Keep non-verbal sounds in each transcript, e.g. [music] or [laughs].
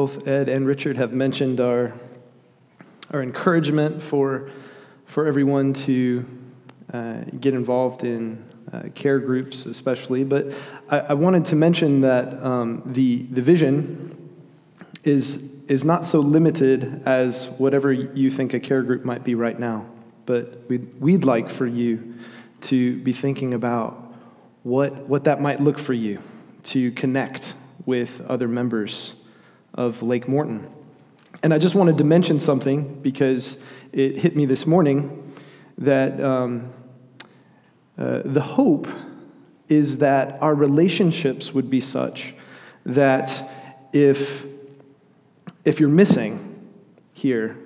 both Ed and Richard have mentioned our, our encouragement for, for everyone to uh, get involved in uh, care groups, especially. But I, I, wanted to mention that um, the, the vision is, is not so limited as whatever you think a care group might be right now. But we'd, we'd like for you to be thinking about what, what that might look for you to connect with other members of Lake Morton. And I just wanted to mention something because it hit me this morning that um, uh, the hope is that our relationships would be such that if, if you're missing here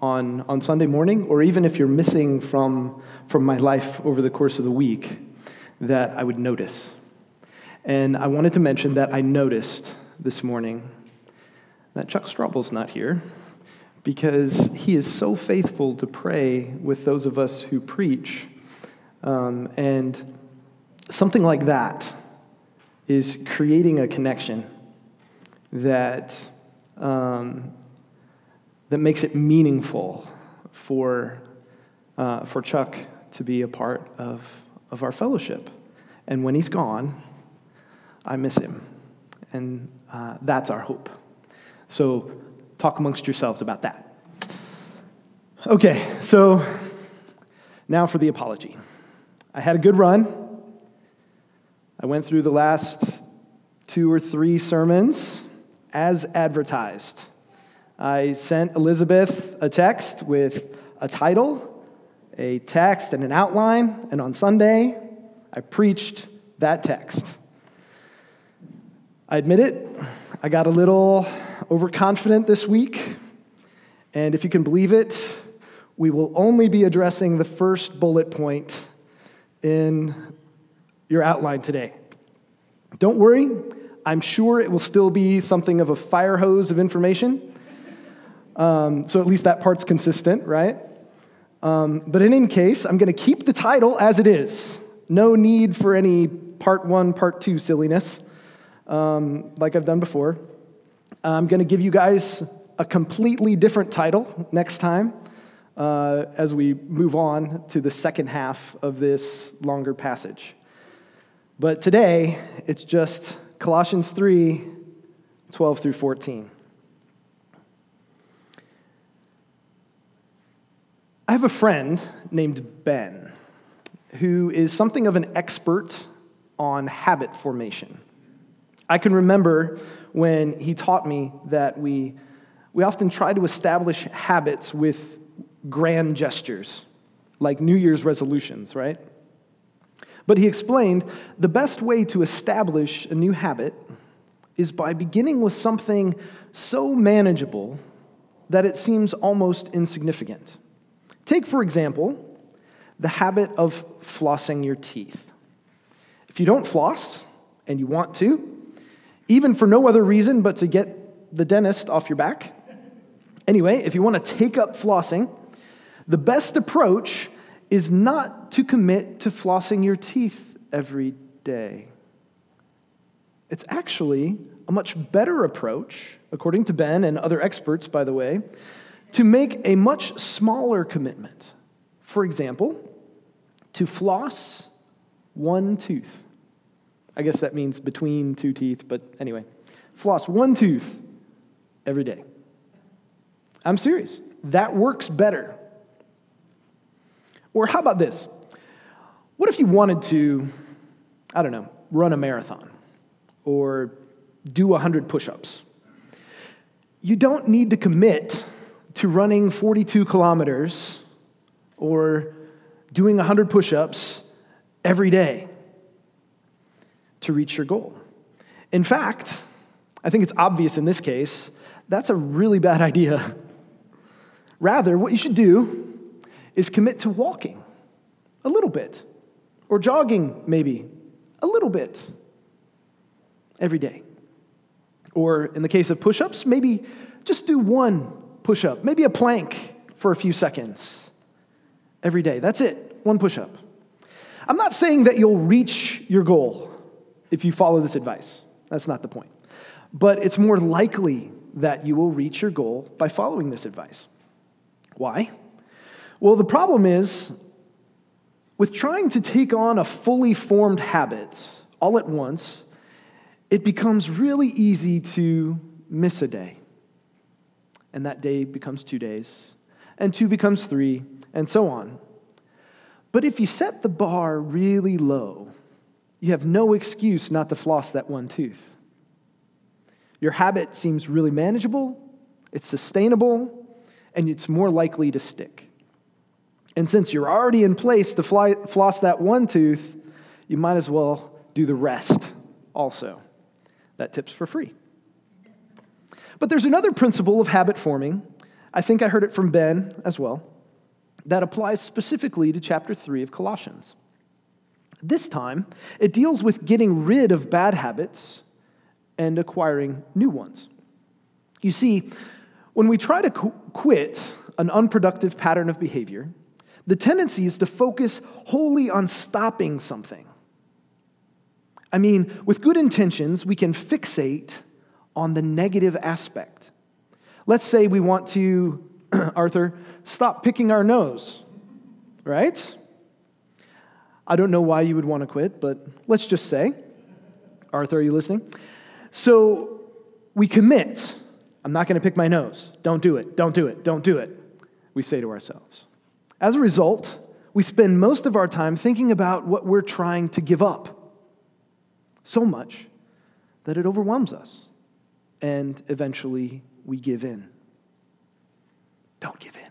on, on Sunday morning, or even if you're missing from, from my life over the course of the week, that I would notice. And I wanted to mention that I noticed this morning that Chuck Straubel's not here because he is so faithful to pray with those of us who preach. Um, and something like that is creating a connection that, um, that makes it meaningful for, uh, for Chuck to be a part of, of our fellowship. And when he's gone, I miss him. And uh, that's our hope. So talk amongst yourselves about that. Okay, so now for the apology. I had a good run. I went through the last two or three sermons as advertised. I sent Elizabeth a text with a title, a text, and an outline, and on Sunday, I preached that text. I admit it, I got a little overconfident this week, and if you can believe it, we will only be addressing the first bullet point in your outline today. Don't worry, I'm sure it will still be something of a fire hose of information. Um, so at least that part's consistent, right? Um, but in any case, I'm going to keep the title as it is. No need for any part one, part two silliness, um, like I've done before. I'm going to give you guys a completely different title next time uh, as we move on to the second half of this longer passage. But today, it's just Colossians 3 12 through 14. I have a friend named Ben who is something of an expert on habit formation. I can remember when he taught me that we, we often try to establish habits with grand gestures, like New Year's resolutions, right? But he explained the best way to establish a new habit is by beginning with something so manageable that it seems almost insignificant. Take, for example, the habit of flossing your teeth. If you don't floss and you want to, even for no other reason but to get the dentist off your back, anyway, if you want to take up flossing, the best approach is not to commit to flossing your teeth every day. It's actually a much better approach, according to Ben and other experts, by the way, to make a much smaller commitment. For example, to floss one tooth. I guess that means between two teeth, but anyway, floss one tooth every day. I'm serious. That works better. Or how about this? What if you wanted to, I don't know, run a marathon or do 100 push ups? You don't need to commit to running 42 kilometers or doing 100 push ups every day to reach your goal. In fact, I think it's obvious in this case, that's a really bad [laughs] idea. Rather, what you should do is commit to walking a little bit, or jogging maybe a little bit every day. Or in the case of push ups, maybe just do one push up, maybe a plank for a few seconds every day. That's it, one push up. I'm not saying that you'll reach your goal if you follow this advice. That's not the point. But it's more likely that you will reach your goal by following this advice. Why? Well, the problem is with trying to take on a fully formed habit all at once, it becomes really easy to miss a day. And that day becomes two days, and two becomes three, and so on. But if you set the bar really low, you have no excuse not to floss that one tooth. Your habit seems really manageable, it's sustainable, and it's more likely to stick. And since you're already in place to fly, floss that one tooth, you might as well do the rest also. That tip's for free. But there's another principle of habit forming. I think I heard it from Ben as well, that applies specifically to chapter 3 of Colossians. This time, it deals with getting rid of bad habits and acquiring new ones. You see, when we try to qu- quit an unproductive pattern of behavior, the tendency is to focus wholly on stopping something. I mean, with good intentions, we can fixate on the negative aspect. Let's say we want to, [clears throat] Arthur, stop picking our nose, right? I don't know why you would want to quit, but let's just say, Arthur, are you listening? So we commit, I'm not going to pick my nose. Don't do it, don't do it, don't do it, we say to ourselves. As a result, we spend most of our time thinking about what we're trying to give up. So much that it overwhelms us. And eventually we give in. Don't give in.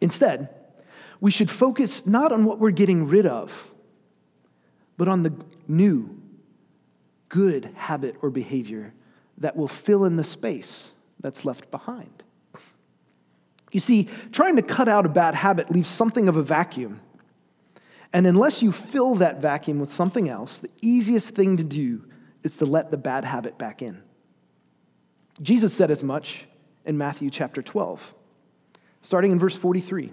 Instead, we should focus not on what we're getting rid of, but on the new, good habit or behavior that will fill in the space that's left behind. You see, trying to cut out a bad habit leaves something of a vacuum. And unless you fill that vacuum with something else, the easiest thing to do is to let the bad habit back in. Jesus said as much in Matthew chapter 12, starting in verse 43.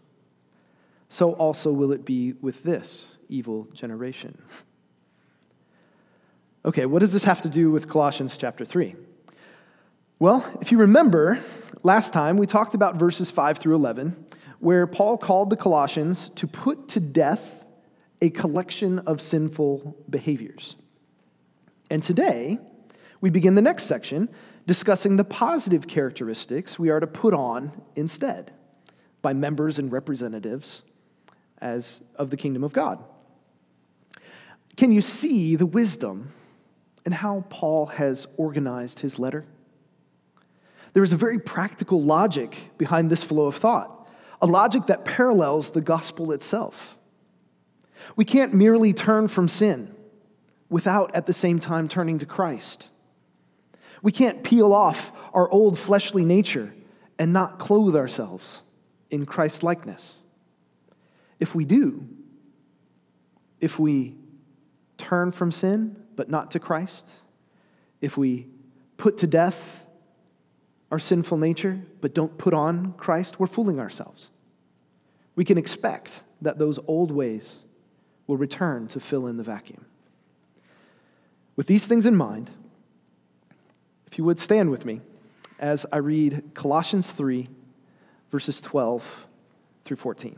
So also will it be with this evil generation. Okay, what does this have to do with Colossians chapter 3? Well, if you remember, last time we talked about verses 5 through 11, where Paul called the Colossians to put to death a collection of sinful behaviors. And today, we begin the next section discussing the positive characteristics we are to put on instead by members and representatives as of the kingdom of God. Can you see the wisdom in how Paul has organized his letter? There is a very practical logic behind this flow of thought, a logic that parallels the gospel itself. We can't merely turn from sin without at the same time turning to Christ. We can't peel off our old fleshly nature and not clothe ourselves in Christ likeness. If we do, if we turn from sin but not to Christ, if we put to death our sinful nature, but don't put on Christ, we're fooling ourselves. We can expect that those old ways will return to fill in the vacuum. With these things in mind, if you would stand with me as I read Colossians 3, verses 12 through 14.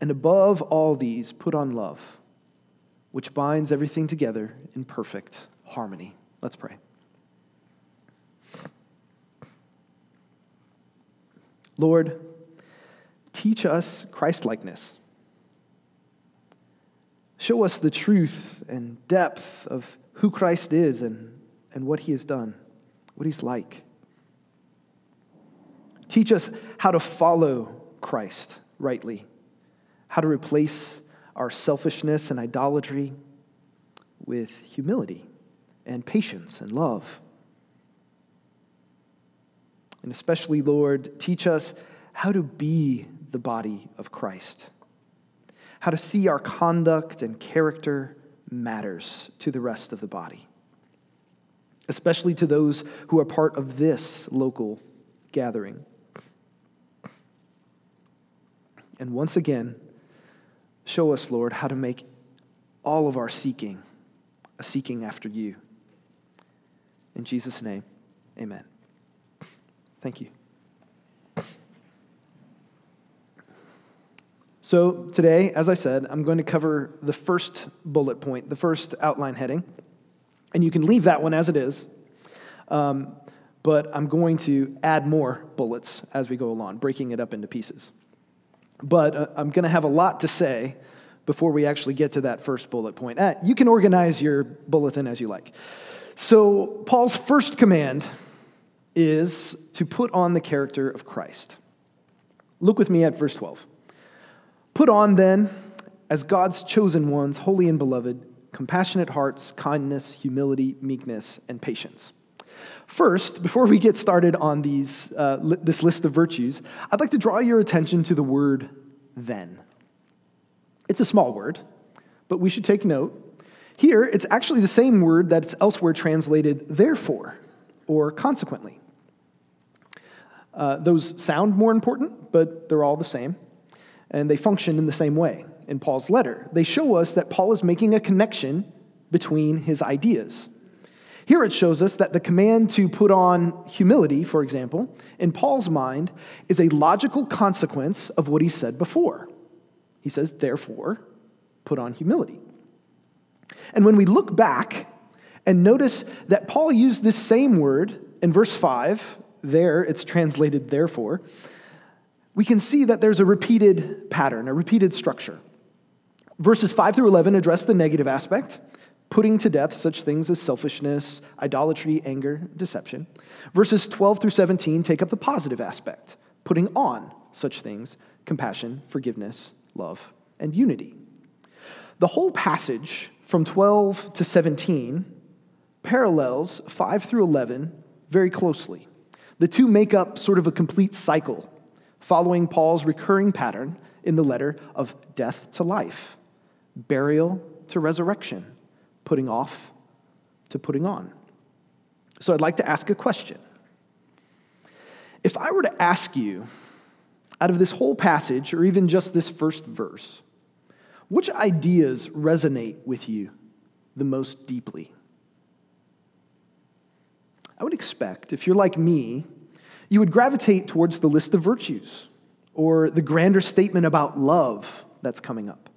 And above all these, put on love, which binds everything together in perfect harmony. Let's pray. Lord, teach us Christlikeness. Show us the truth and depth of who Christ is and, and what he has done, what he's like. Teach us how to follow Christ rightly how to replace our selfishness and idolatry with humility and patience and love. And especially, Lord, teach us how to be the body of Christ, how to see our conduct and character matters to the rest of the body, especially to those who are part of this local gathering. And once again, show us, Lord, how to make all of our seeking a seeking after you. In Jesus' name, amen. Thank you. So, today, as I said, I'm going to cover the first bullet point, the first outline heading. And you can leave that one as it is. Um, but I'm going to add more bullets as we go along, breaking it up into pieces. But uh, I'm going to have a lot to say before we actually get to that first bullet point. Uh, you can organize your bulletin as you like. So, Paul's first command is to put on the character of Christ. Look with me at verse 12. Put on then, as God's chosen ones, holy and beloved, compassionate hearts, kindness, humility, meekness, and patience. First, before we get started on these, uh, li- this list of virtues, I'd like to draw your attention to the word then. It's a small word, but we should take note. Here, it's actually the same word that's elsewhere translated therefore or consequently. Uh, those sound more important, but they're all the same, and they function in the same way in Paul's letter. They show us that Paul is making a connection between his ideas. Here it shows us that the command to put on humility, for example, in Paul's mind, is a logical consequence of what he said before. He says, therefore, put on humility. And when we look back and notice that Paul used this same word in verse 5, there it's translated therefore, we can see that there's a repeated pattern, a repeated structure. Verses 5 through 11 address the negative aspect, putting to death such things as selfishness, idolatry, anger, deception. Verses 12 through 17 take up the positive aspect, putting on such things compassion, forgiveness, love, and unity. The whole passage from 12 to 17 parallels 5 through 11 very closely. The two make up sort of a complete cycle, following Paul's recurring pattern in the letter of death to life, burial to resurrection, putting off to putting on. So I'd like to ask a question. If I were to ask you, out of this whole passage, or even just this first verse, which ideas resonate with you the most deeply? I would expect, if you're like me, you would gravitate towards the list of virtues or the grander statement about love that's coming up.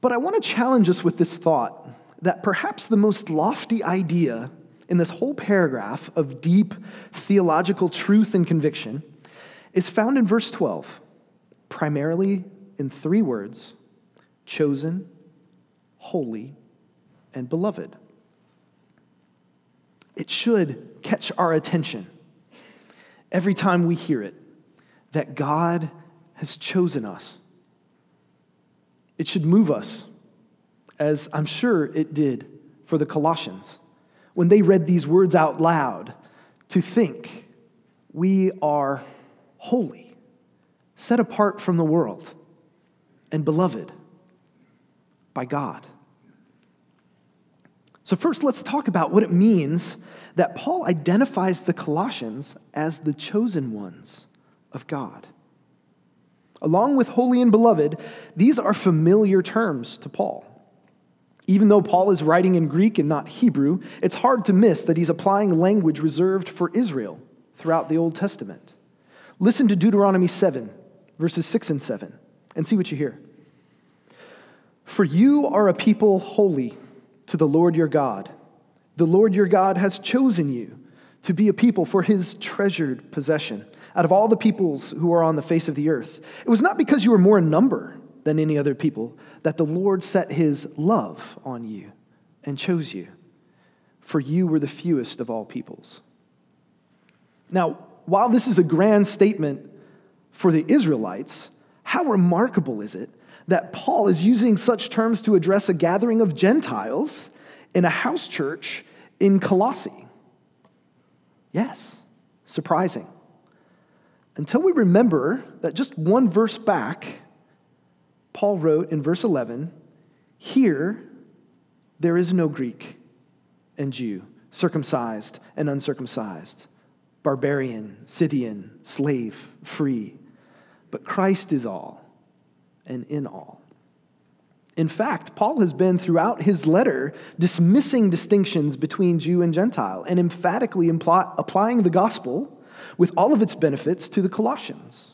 But I want to challenge us with this thought that perhaps the most lofty idea in this whole paragraph of deep theological truth and conviction is found in verse 12, primarily in three words chosen, holy, and beloved. It should catch our attention every time we hear it that God has chosen us. It should move us, as I'm sure it did for the Colossians when they read these words out loud, to think we are holy, set apart from the world, and beloved by God. So, first, let's talk about what it means that Paul identifies the Colossians as the chosen ones of God. Along with holy and beloved, these are familiar terms to Paul. Even though Paul is writing in Greek and not Hebrew, it's hard to miss that he's applying language reserved for Israel throughout the Old Testament. Listen to Deuteronomy 7, verses 6 and 7, and see what you hear. For you are a people holy to the Lord your God. The Lord your God has chosen you to be a people for his treasured possession out of all the peoples who are on the face of the earth. It was not because you were more in number than any other people that the Lord set his love on you and chose you, for you were the fewest of all peoples. Now, while this is a grand statement for the Israelites, how remarkable is it that Paul is using such terms to address a gathering of Gentiles in a house church in Colossae? Yes, surprising. Until we remember that just one verse back, Paul wrote in verse 11, Here there is no Greek and Jew, circumcised and uncircumcised, barbarian, Scythian, slave, free, but Christ is all and in all. In fact, Paul has been throughout his letter dismissing distinctions between Jew and Gentile and emphatically imply, applying the gospel with all of its benefits to the Colossians.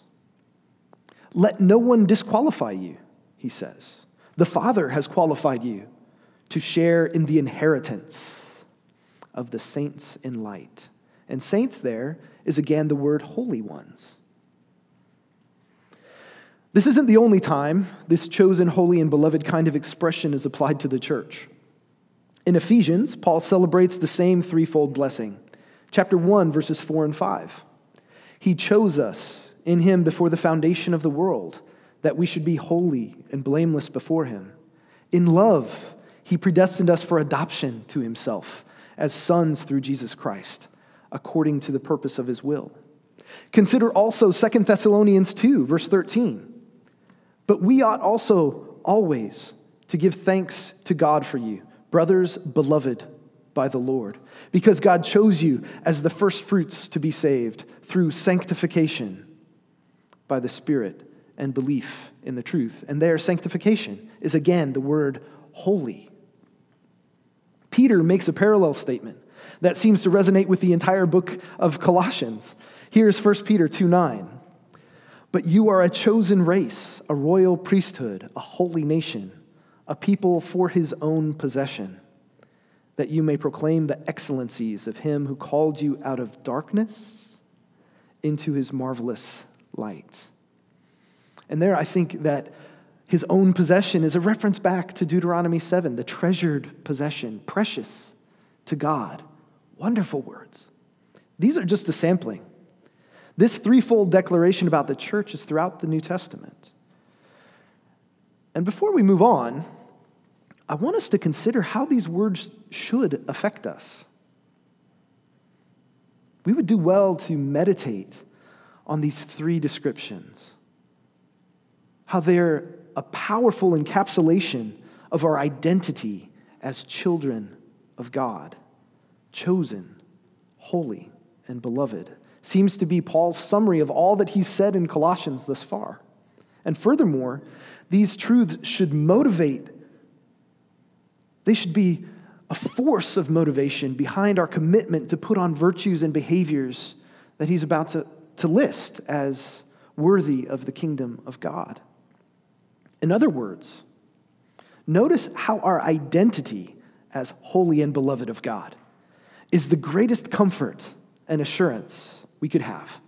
Let no one disqualify you, he says. The Father has qualified you to share in the inheritance of the saints in light. And saints there is again the word holy ones. This isn't the only time this chosen, holy, and beloved kind of expression is applied to the church. In Ephesians, Paul celebrates the same threefold blessing. Chapter 1, verses 4 and 5. He chose us in him before the foundation of the world, that we should be holy and blameless before him. In love, he predestined us for adoption to himself as sons through Jesus Christ, according to the purpose of his will. Consider also 2 Thessalonians 2, verse 13. But we ought also always to give thanks to God for you, brothers beloved by the Lord, because God chose you as the firstfruits to be saved through sanctification by the Spirit and belief in the truth. And their sanctification is again the word holy. Peter makes a parallel statement that seems to resonate with the entire book of Colossians. Here's 1 Peter 2 9. But you are a chosen race, a royal priesthood, a holy nation, a people for his own possession, that you may proclaim the excellencies of him who called you out of darkness into his marvelous light. And there I think that his own possession is a reference back to Deuteronomy 7, the treasured possession, precious to God. Wonderful words. These are just a sampling. This threefold declaration about the church is throughout the New Testament. And before we move on, I want us to consider how these words should affect us. We would do well to meditate on these three descriptions, how they're a powerful encapsulation of our identity as children of God, chosen, holy, and beloved seems to be Paul's summary of all that he's said in Colossians thus far. And furthermore, these truths should motivate, they should be a force of motivation behind our commitment to put on virtues and behaviors that he's about to, to list as worthy of the kingdom of God. In other words, notice how our identity as holy and beloved of God is the greatest comfort and assurance we could have.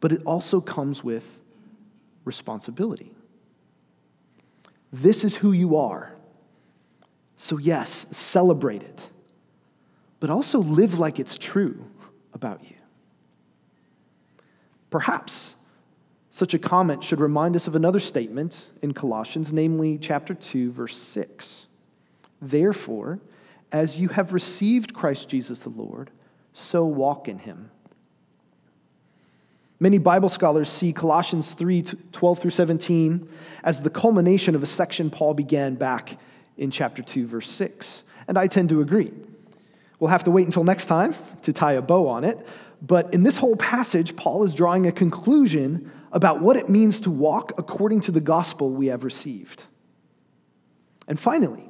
But it also comes with responsibility. This is who you are. So, yes, celebrate it, but also live like it's true about you. Perhaps such a comment should remind us of another statement in Colossians, namely chapter 2, verse 6. Therefore, as you have received Christ Jesus the Lord, so walk in him Many Bible scholars see Colossians 3 12 through 17 as the culmination of a section Paul began back in chapter 2, verse 6. And I tend to agree. We'll have to wait until next time to tie a bow on it. But in this whole passage, Paul is drawing a conclusion about what it means to walk according to the gospel we have received. And finally,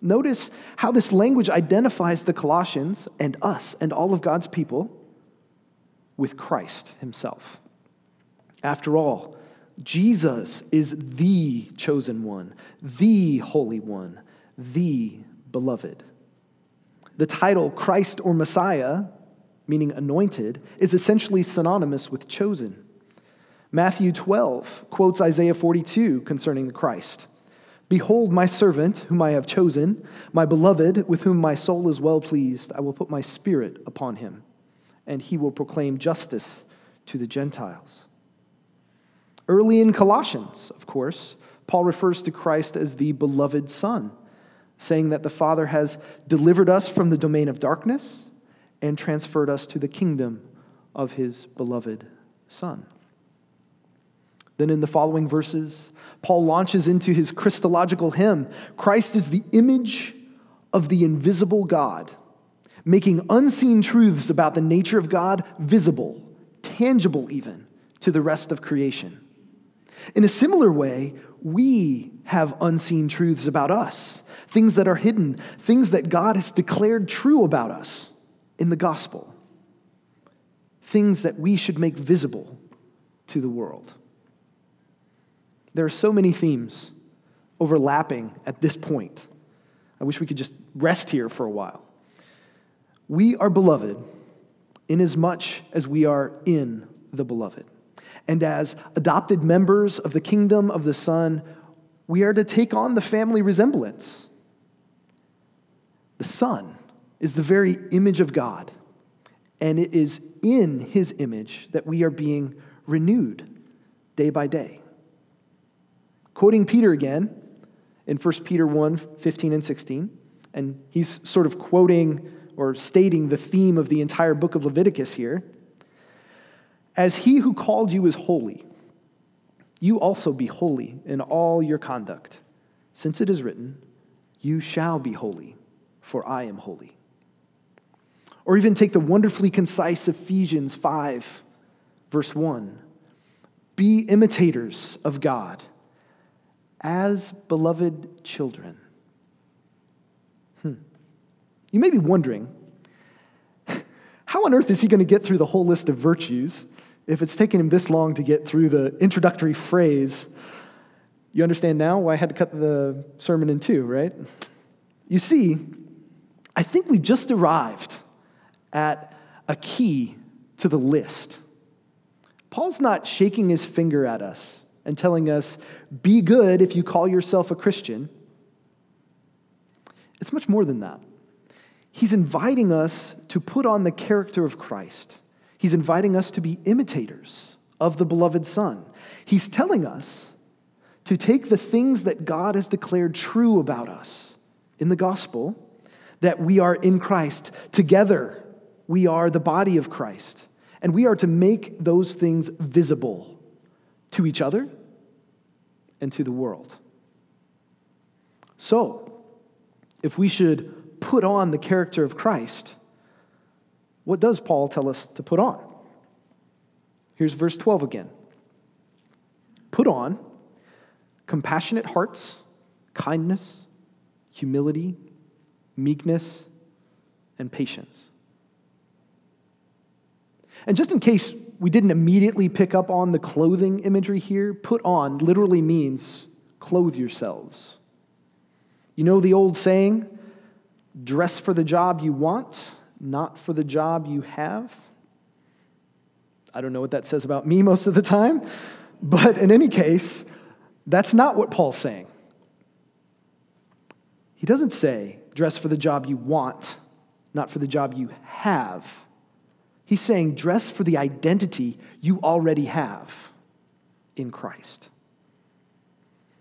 notice how this language identifies the Colossians and us and all of God's people with Christ himself. After all, Jesus is the chosen one, the holy one, the beloved. The title Christ or Messiah meaning anointed, is essentially synonymous with chosen. Matthew 12 quotes Isaiah 42 concerning the Christ. Behold, my servant, whom I have chosen, my beloved, with whom my soul is well pleased. I will put my spirit upon him, and he will proclaim justice to the Gentiles. Early in Colossians, of course, Paul refers to Christ as the beloved Son, saying that the Father has delivered us from the domain of darkness and transferred us to the kingdom of his beloved Son. Then, in the following verses, Paul launches into his Christological hymn Christ is the image of the invisible God, making unseen truths about the nature of God visible, tangible even, to the rest of creation. In a similar way, we have unseen truths about us, things that are hidden, things that God has declared true about us in the gospel, things that we should make visible to the world. There are so many themes overlapping at this point. I wish we could just rest here for a while. We are beloved inasmuch as we are in the beloved. And as adopted members of the kingdom of the Son, we are to take on the family resemblance. The Son is the very image of God, and it is in his image that we are being renewed day by day. Quoting Peter again in 1 Peter 1 15 and 16, and he's sort of quoting or stating the theme of the entire book of Leviticus here. As he who called you is holy, you also be holy in all your conduct, since it is written, You shall be holy, for I am holy. Or even take the wonderfully concise Ephesians 5, verse 1 Be imitators of God as beloved children. Hmm. You may be wondering, how on earth is he going to get through the whole list of virtues if it's taken him this long to get through the introductory phrase, you understand now why I had to cut the sermon in two, right? You see, I think we just arrived at a key to the list. Paul's not shaking his finger at us and telling us, be good if you call yourself a Christian. It's much more than that. He's inviting us to put on the character of Christ He's inviting us to be imitators of the beloved Son. He's telling us to take the things that God has declared true about us in the gospel, that we are in Christ. Together, we are the body of Christ. And we are to make those things visible to each other and to the world. So, if we should put on the character of Christ, what does Paul tell us to put on? Here's verse 12 again. Put on compassionate hearts, kindness, humility, meekness, and patience. And just in case we didn't immediately pick up on the clothing imagery here, put on literally means clothe yourselves. You know the old saying, dress for the job you want, not for the job you have. I don't know what that says about me most of the time, but in any case, that's not what Paul's saying. He doesn't say, dress for the job you want, not for the job you have. He's saying, dress for the identity you already have in Christ.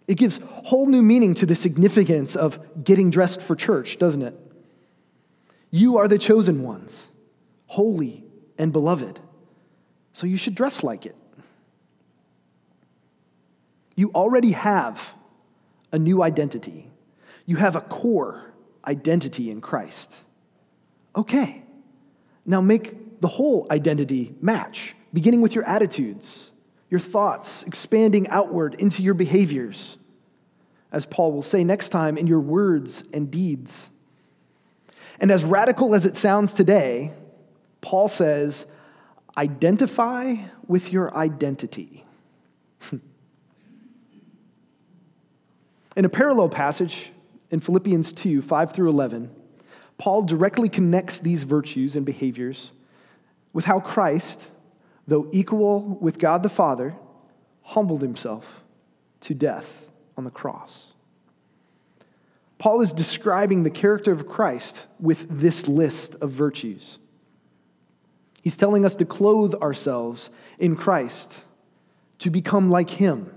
It gives whole new meaning to the significance of getting dressed for church, doesn't it? You are the chosen ones, holy and beloved. So you should dress like it. You already have a new identity. You have a core identity in Christ. Okay, now make the whole identity match, beginning with your attitudes, your thoughts, expanding outward into your behaviors, as Paul will say next time, in your words and deeds. And as radical as it sounds today, Paul says, identify with your identity. [laughs] in a parallel passage in Philippians 2 5 through 11, Paul directly connects these virtues and behaviors with how Christ, though equal with God the Father, humbled himself to death on the cross. Paul is describing the character of Christ with this list of virtues. He's telling us to clothe ourselves in Christ, to become like him.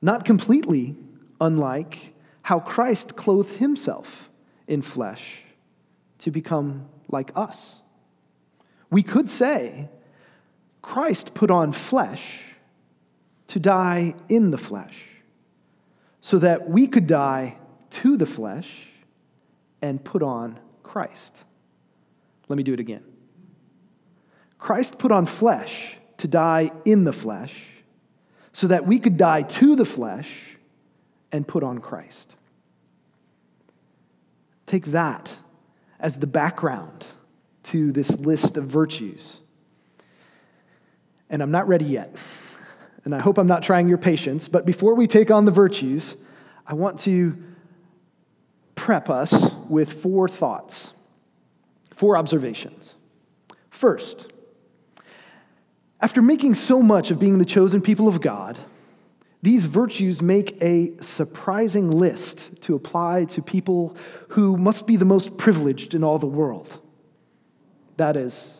Not completely unlike how Christ clothed himself in flesh to become like us. We could say Christ put on flesh to die in the flesh so that we could die to the flesh and put on Christ. Let me do it again. Christ put on flesh to die in the flesh so that we could die to the flesh and put on Christ. Take that as the background to this list of virtues. And I'm not ready yet. [laughs] And I hope I'm not trying your patience. But before we take on the virtues, I want to prep us with four thoughts, four observations. First, after making so much of being the chosen people of God, these virtues make a surprising list to apply to people who must be the most privileged in all the world. That is,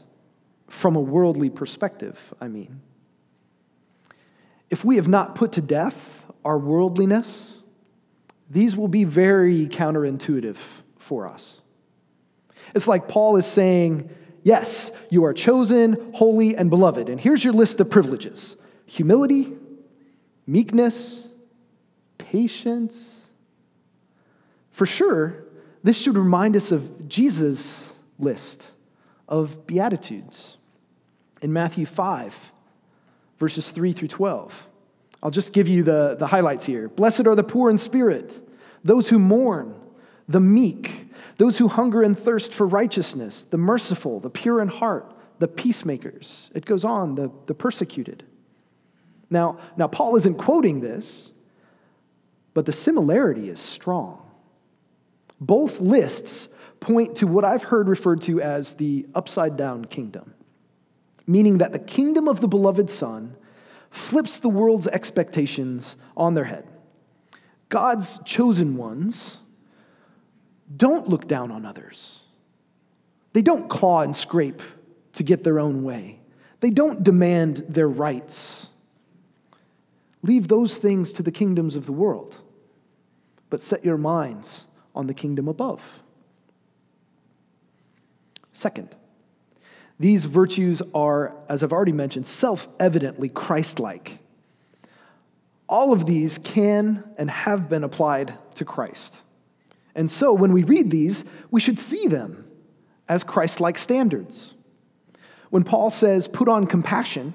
from a worldly perspective, I mean. If we have not put to death our worldliness, these will be very counterintuitive for us. It's like Paul is saying, Yes, you are chosen, holy, and beloved. And here's your list of privileges humility, meekness, patience. For sure, this should remind us of Jesus' list of Beatitudes in Matthew 5, verses 3 through 12. I'll just give you the, the highlights here. Blessed are the poor in spirit, those who mourn, the meek, those who hunger and thirst for righteousness, the merciful, the pure in heart, the peacemakers. It goes on, the, the persecuted. Now, now, Paul isn't quoting this, but the similarity is strong. Both lists point to what I've heard referred to as the upside down kingdom, meaning that the kingdom of the beloved Son flips the world's expectations on their head. God's chosen ones don't look down on others. They don't claw and scrape to get their own way. They don't demand their rights. Leave those things to the kingdoms of the world, but set your minds on the kingdom above. Second, these virtues are, as I've already mentioned, self evidently Christ like. All of these can and have been applied to Christ. And so when we read these, we should see them as Christ like standards. When Paul says, put on compassion,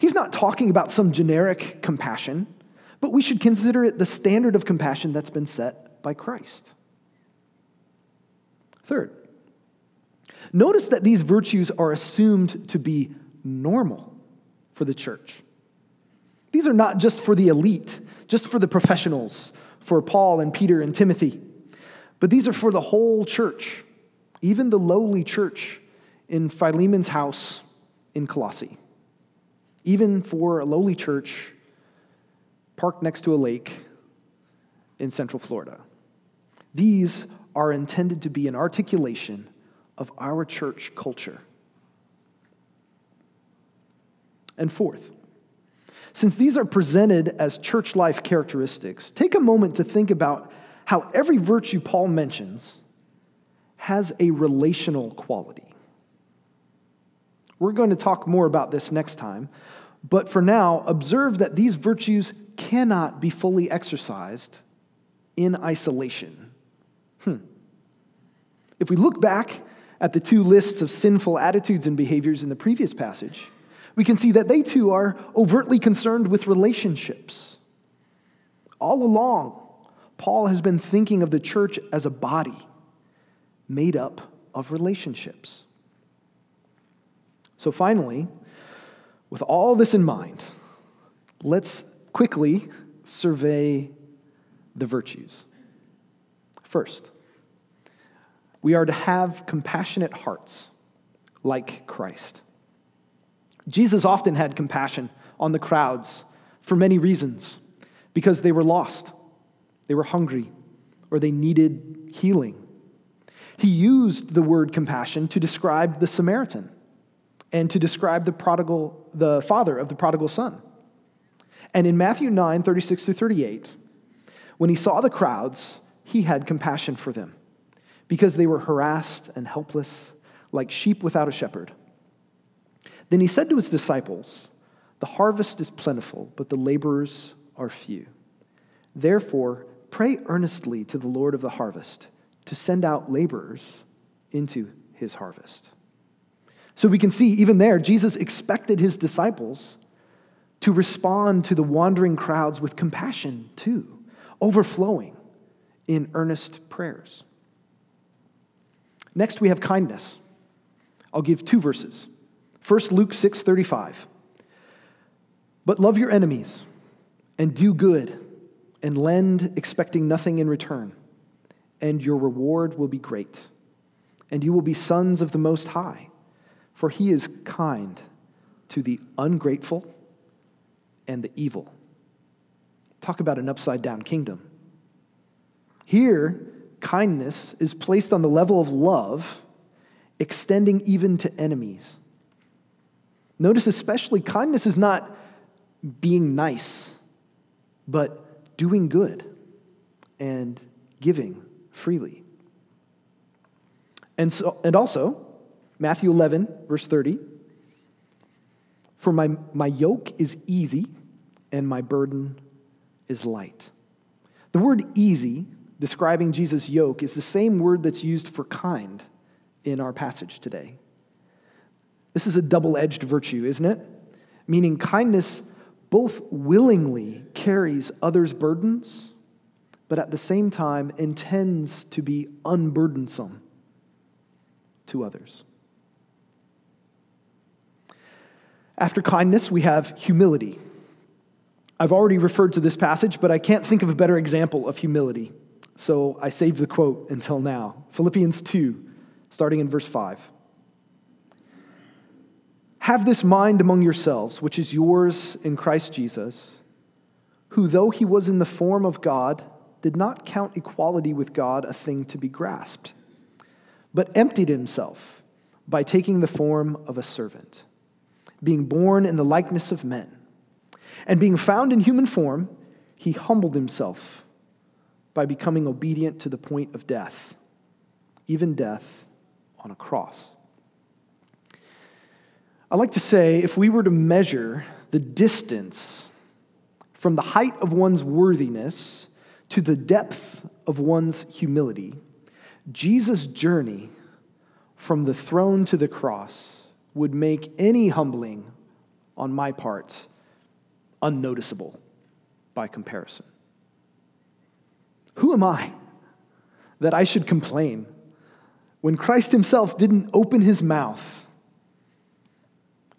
He's not talking about some generic compassion, but we should consider it the standard of compassion that's been set by Christ. Third, notice that these virtues are assumed to be normal for the church. These are not just for the elite, just for the professionals, for Paul and Peter and Timothy, but these are for the whole church, even the lowly church in Philemon's house in Colossae even for a lowly church parked next to a lake in Central Florida. These are intended to be an articulation of our church culture. And fourth, since these are presented as church life characteristics, take a moment to think about how every virtue Paul mentions has a relational quality. We're going to talk more about this next time. But for now, observe that these virtues cannot be fully exercised in isolation. Hmm. If we look back at the two lists of sinful attitudes and behaviors in the previous passage, we can see that they too are overtly concerned with relationships. All along, Paul has been thinking of the church as a body made up of relationships. So finally, with all this in mind, let's quickly survey the virtues. First, we are to have compassionate hearts like Christ. Jesus often had compassion on the crowds for many reasons because they were lost, they were hungry, or they needed healing. He used the word compassion to describe the Samaritan and to describe the prodigal, the father of the prodigal son. And in Matthew 9, 36 through 38, when he saw the crowds, he had compassion for them because they were harassed and helpless, like sheep without a shepherd. Then he said to his disciples, The harvest is plentiful, but the laborers are few. Therefore, pray earnestly to the Lord of the harvest to send out laborers into his harvest. So we can see, even there, Jesus expected his disciples to respond to the wandering crowds with compassion too, overflowing in earnest prayers. Next, we have kindness. I'll give two verses. First, Luke 6 35. But love your enemies and do good and lend, expecting nothing in return, and your reward will be great. And you will be sons of the Most High, for he is kind to the ungrateful and the evil. Talk about an upside down kingdom. Here, kindness is placed on the level of love, extending even to enemies. Notice especially, kindness is not being nice, but doing good and giving freely. And, so, and also, Matthew 11, verse 30 For my, my yoke is easy and my burden is light. The word easy, describing Jesus' yoke, is the same word that's used for kind in our passage today. This is a double edged virtue, isn't it? Meaning, kindness both willingly carries others' burdens, but at the same time intends to be unburdensome to others. After kindness, we have humility. I've already referred to this passage, but I can't think of a better example of humility. So I saved the quote until now. Philippians 2, starting in verse 5. Have this mind among yourselves, which is yours in Christ Jesus, who, though he was in the form of God, did not count equality with God a thing to be grasped, but emptied himself by taking the form of a servant, being born in the likeness of men. And being found in human form, he humbled himself by becoming obedient to the point of death, even death on a cross. I like to say if we were to measure the distance from the height of one's worthiness to the depth of one's humility, Jesus' journey from the throne to the cross would make any humbling on my part unnoticeable by comparison. Who am I that I should complain when Christ himself didn't open his mouth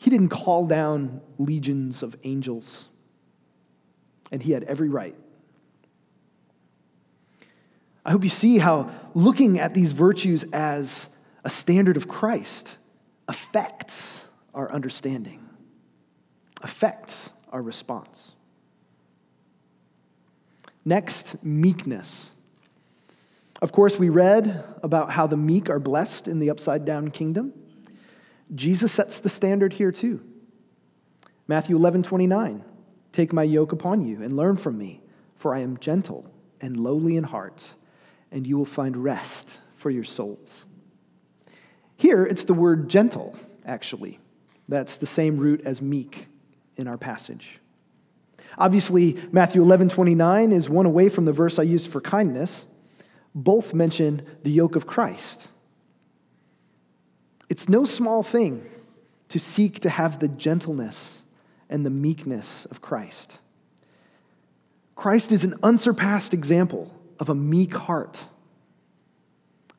he didn't call down legions of angels, and he had every right. I hope you see how looking at these virtues as a standard of Christ affects our understanding, affects our response. Next, meekness. Of course, we read about how the meek are blessed in the upside down kingdom. Jesus sets the standard here too. Matthew 11, 29. Take my yoke upon you and learn from me, for I am gentle and lowly in heart, and you will find rest for your souls. Here, it's the word gentle, actually. That's the same root as meek in our passage. Obviously, Matthew 11, 29 is one away from the verse I used for kindness. Both mention the yoke of Christ. It's no small thing to seek to have the gentleness and the meekness of Christ. Christ is an unsurpassed example of a meek heart,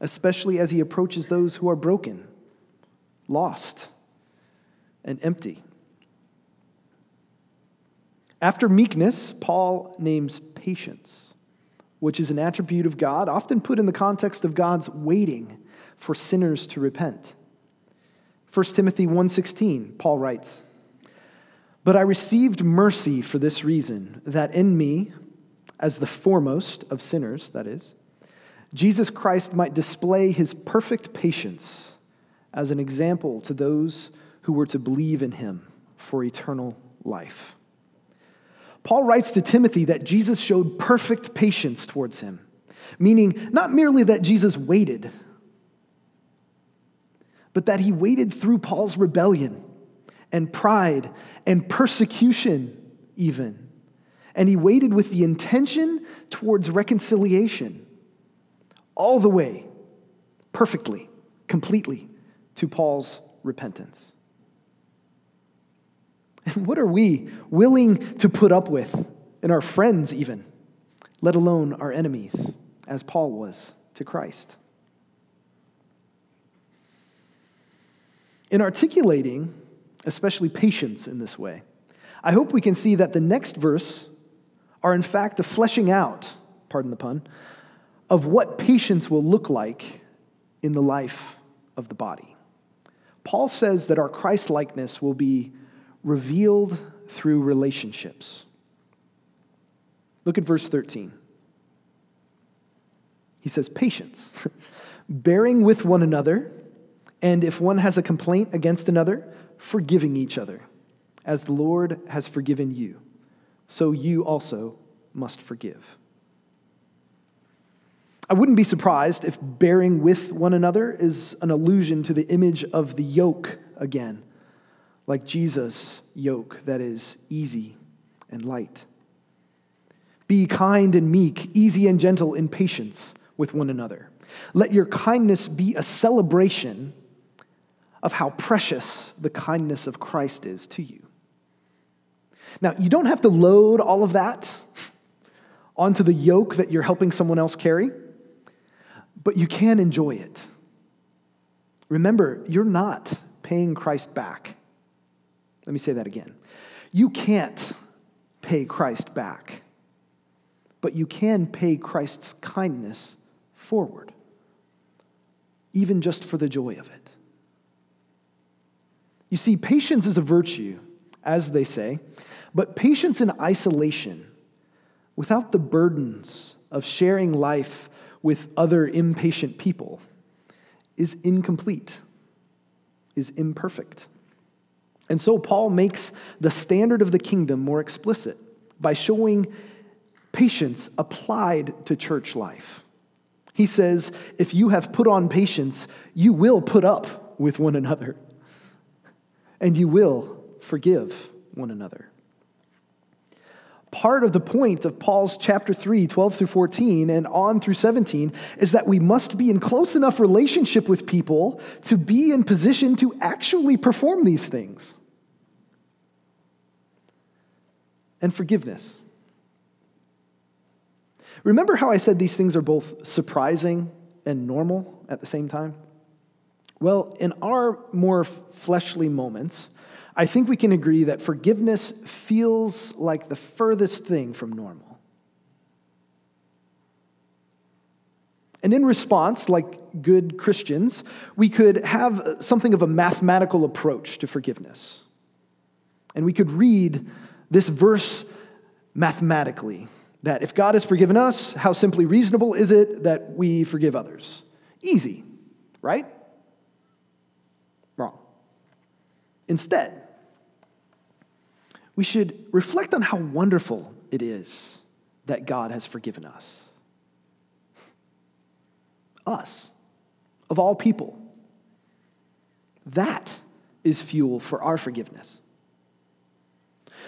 especially as he approaches those who are broken, lost, and empty. After meekness, Paul names patience, which is an attribute of God, often put in the context of God's waiting for sinners to repent. 1 Timothy 1:16, Paul writes, "But I received mercy for this reason, that in me, as the foremost of sinners, that is, Jesus Christ might display his perfect patience as an example to those who were to believe in him for eternal life." Paul writes to Timothy that Jesus showed perfect patience towards him, meaning not merely that Jesus waited but that he waited through Paul's rebellion and pride and persecution, even. And he waited with the intention towards reconciliation, all the way, perfectly, completely, to Paul's repentance. And what are we willing to put up with, in our friends even, let alone our enemies, as Paul was to Christ? In articulating, especially patience in this way, I hope we can see that the next verse are in fact the fleshing out, pardon the pun, of what patience will look like in the life of the body. Paul says that our Christ likeness will be revealed through relationships. Look at verse 13. He says, Patience, [laughs] bearing with one another and if one has a complaint against another, forgiving each other, as the Lord has forgiven you, so you also must forgive. I wouldn't be surprised if bearing with one another is an allusion to the image of the yoke again, like Jesus' yoke that is easy and light. Be kind and meek, easy and gentle in patience with one another. Let your kindness be a celebration of how precious the kindness of Christ is to you. Now, you don't have to load all of that onto the yoke that you're helping someone else carry, but you can enjoy it. Remember, you're not paying Christ back. Let me say that again. You can't pay Christ back, but you can pay Christ's kindness forward, even just for the joy of it. You see, patience is a virtue, as they say, but patience in isolation, without the burdens of sharing life with other impatient people, is incomplete, is imperfect. And so Paul makes the standard of the kingdom more explicit by showing patience applied to church life. He says, if you have put on patience, you will put up with one another and you will forgive one another. Part of the point of Paul's chapter 3, 12 through 14, and on through 17 is that we must be in close enough relationship with people to be in position to actually perform these things. And forgiveness. Remember how I said these things are both surprising and normal at the same time? Well, in our more fleshly moments, I think we can agree that forgiveness feels like the furthest thing from normal. And in response, like good Christians, we could have something of a mathematical approach to forgiveness. And we could read this verse mathematically that if God has forgiven us, how simply reasonable is it that we forgive others? Easy, right? Wrong. Instead, we should reflect on how wonderful it is that God has forgiven us. Us, of all people. That is fuel for our forgiveness.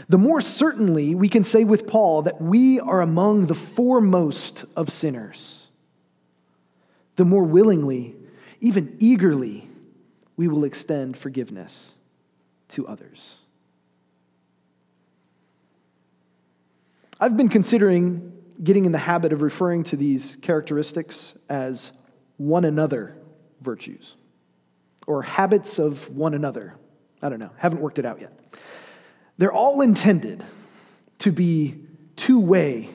The more certainly we can say with Paul that we are among the foremost of sinners, the more willingly, even eagerly, we will extend forgiveness to others. I've been considering getting in the habit of referring to these characteristics as one another virtues or habits of one another. I don't know, haven't worked it out yet. They're all intended to be two way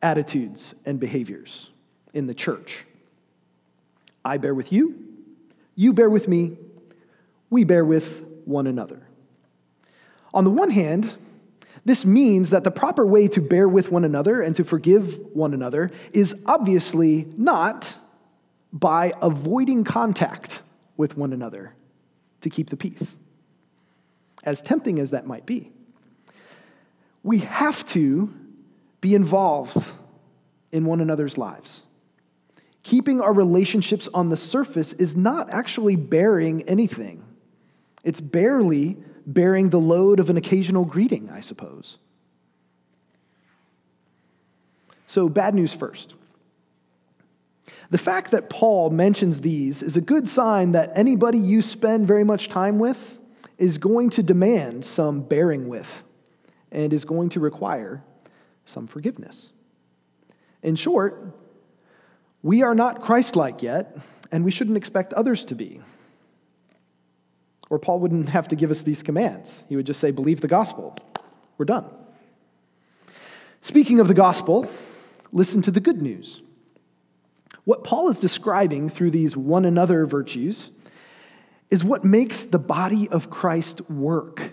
attitudes and behaviors in the church. I bear with you, you bear with me, we bear with one another. On the one hand, this means that the proper way to bear with one another and to forgive one another is obviously not by avoiding contact with one another to keep the peace, as tempting as that might be. We have to be involved in one another's lives. Keeping our relationships on the surface is not actually bearing anything. It's barely bearing the load of an occasional greeting, I suppose. So, bad news first. The fact that Paul mentions these is a good sign that anybody you spend very much time with is going to demand some bearing with and is going to require some forgiveness. In short, we are not Christ like yet, and we shouldn't expect others to be. Or Paul wouldn't have to give us these commands. He would just say, Believe the gospel. We're done. Speaking of the gospel, listen to the good news. What Paul is describing through these one another virtues is what makes the body of Christ work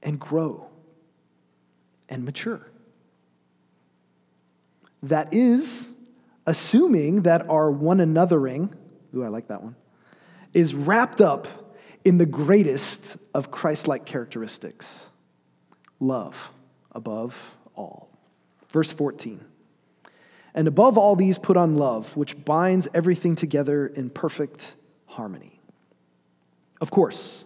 and grow and mature. That is assuming that our one anothering, ooh, I like that one, is wrapped up in the greatest of Christ like characteristics love above all. Verse 14. And above all these, put on love, which binds everything together in perfect harmony. Of course,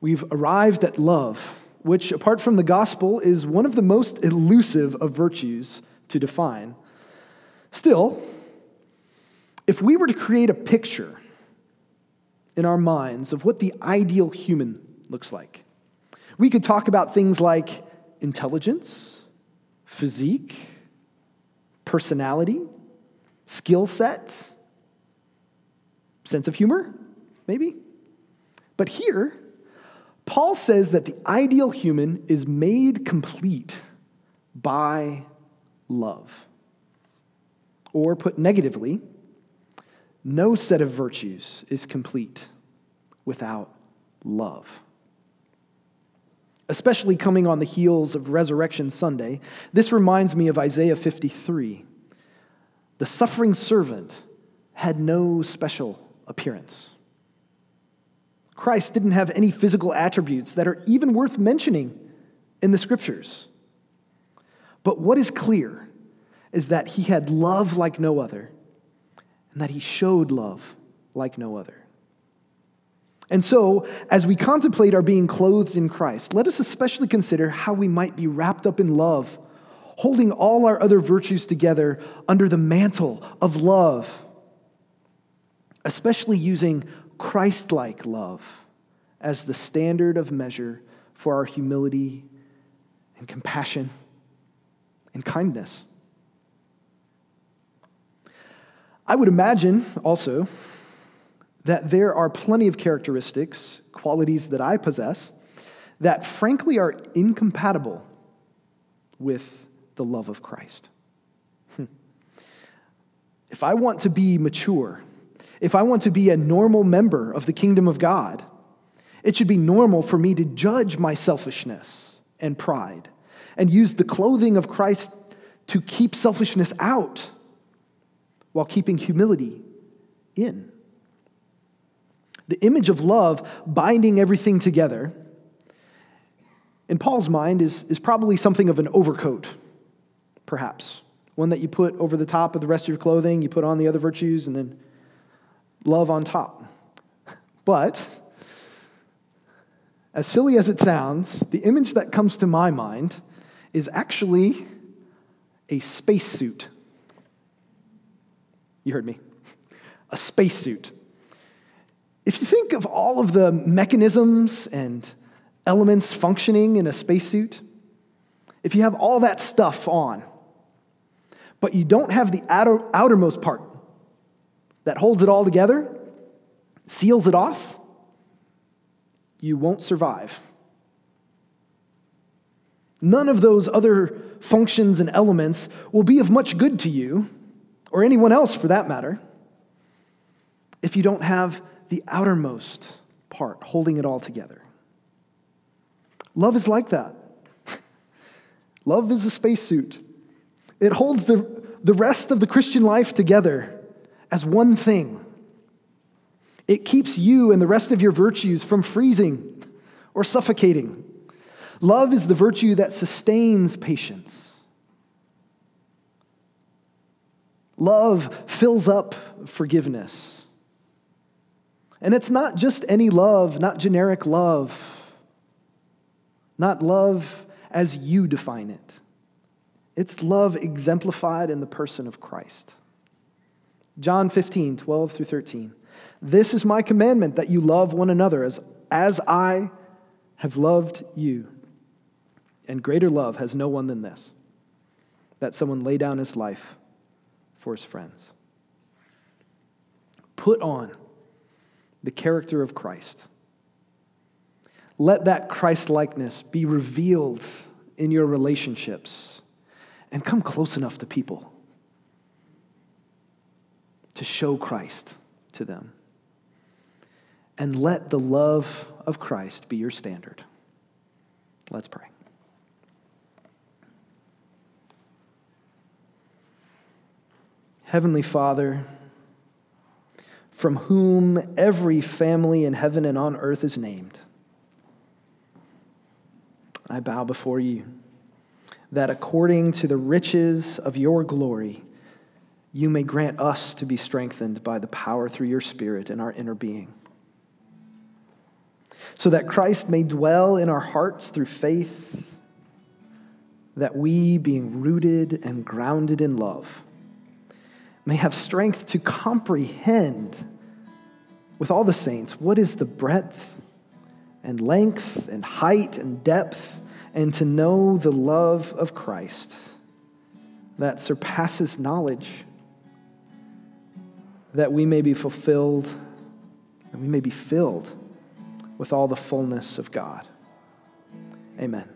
we've arrived at love, which, apart from the gospel, is one of the most elusive of virtues to define. Still, if we were to create a picture in our minds of what the ideal human looks like, we could talk about things like intelligence, physique, personality, skill set, sense of humor, maybe. But here, Paul says that the ideal human is made complete by love. Or put negatively, no set of virtues is complete without love. Especially coming on the heels of Resurrection Sunday, this reminds me of Isaiah 53. The suffering servant had no special appearance. Christ didn't have any physical attributes that are even worth mentioning in the scriptures. But what is clear is that he had love like no other, and that he showed love like no other. And so, as we contemplate our being clothed in Christ, let us especially consider how we might be wrapped up in love, holding all our other virtues together under the mantle of love, especially using Christ like love as the standard of measure for our humility and compassion and kindness. I would imagine also that there are plenty of characteristics, qualities that I possess, that frankly are incompatible with the love of Christ. Hmm. If I want to be mature, if I want to be a normal member of the kingdom of God, it should be normal for me to judge my selfishness and pride and use the clothing of Christ to keep selfishness out while keeping humility in. The image of love binding everything together, in Paul's mind, is, is probably something of an overcoat, perhaps. One that you put over the top of the rest of your clothing, you put on the other virtues, and then love on top. But, as silly as it sounds, the image that comes to my mind is actually a spacesuit. You heard me. A spacesuit. If you think of all of the mechanisms and elements functioning in a spacesuit, if you have all that stuff on, but you don't have the outer, outermost part that holds it all together, seals it off, you won't survive. None of those other functions and elements will be of much good to you or anyone else for that matter, if you don't have the outermost part, holding it all together. Love is like that. [laughs] Love is a spacesuit. It holds the, the rest of the Christian life together as one thing. It keeps you and the rest of your virtues from freezing or suffocating. Love is the virtue that sustains patience. Love fills up forgiveness. And it's not just any love, not generic love, not love as you define it. It's love exemplified in the person of Christ. John 15, 12 through 13. This is my commandment that you love one another as, as I have loved you. And greater love has no one than this that someone lay down his life for his friends. Put on the character of Christ. Let that Christ likeness be revealed in your relationships and come close enough to people to show Christ to them. And let the love of Christ be your standard. Let's pray. Heavenly Father, from whom every family in heaven and on earth is named, I bow before you that according to the riches of your glory, you may grant us to be strengthened by the power through your Spirit in our inner being. So that Christ may dwell in our hearts through faith, that we, being rooted and grounded in love, may have strength to comprehend with all the saints what is the breadth and length and height and depth, and to know the love of Christ that surpasses knowledge that we may be fulfilled and we may be filled with all the fullness of God. Amen.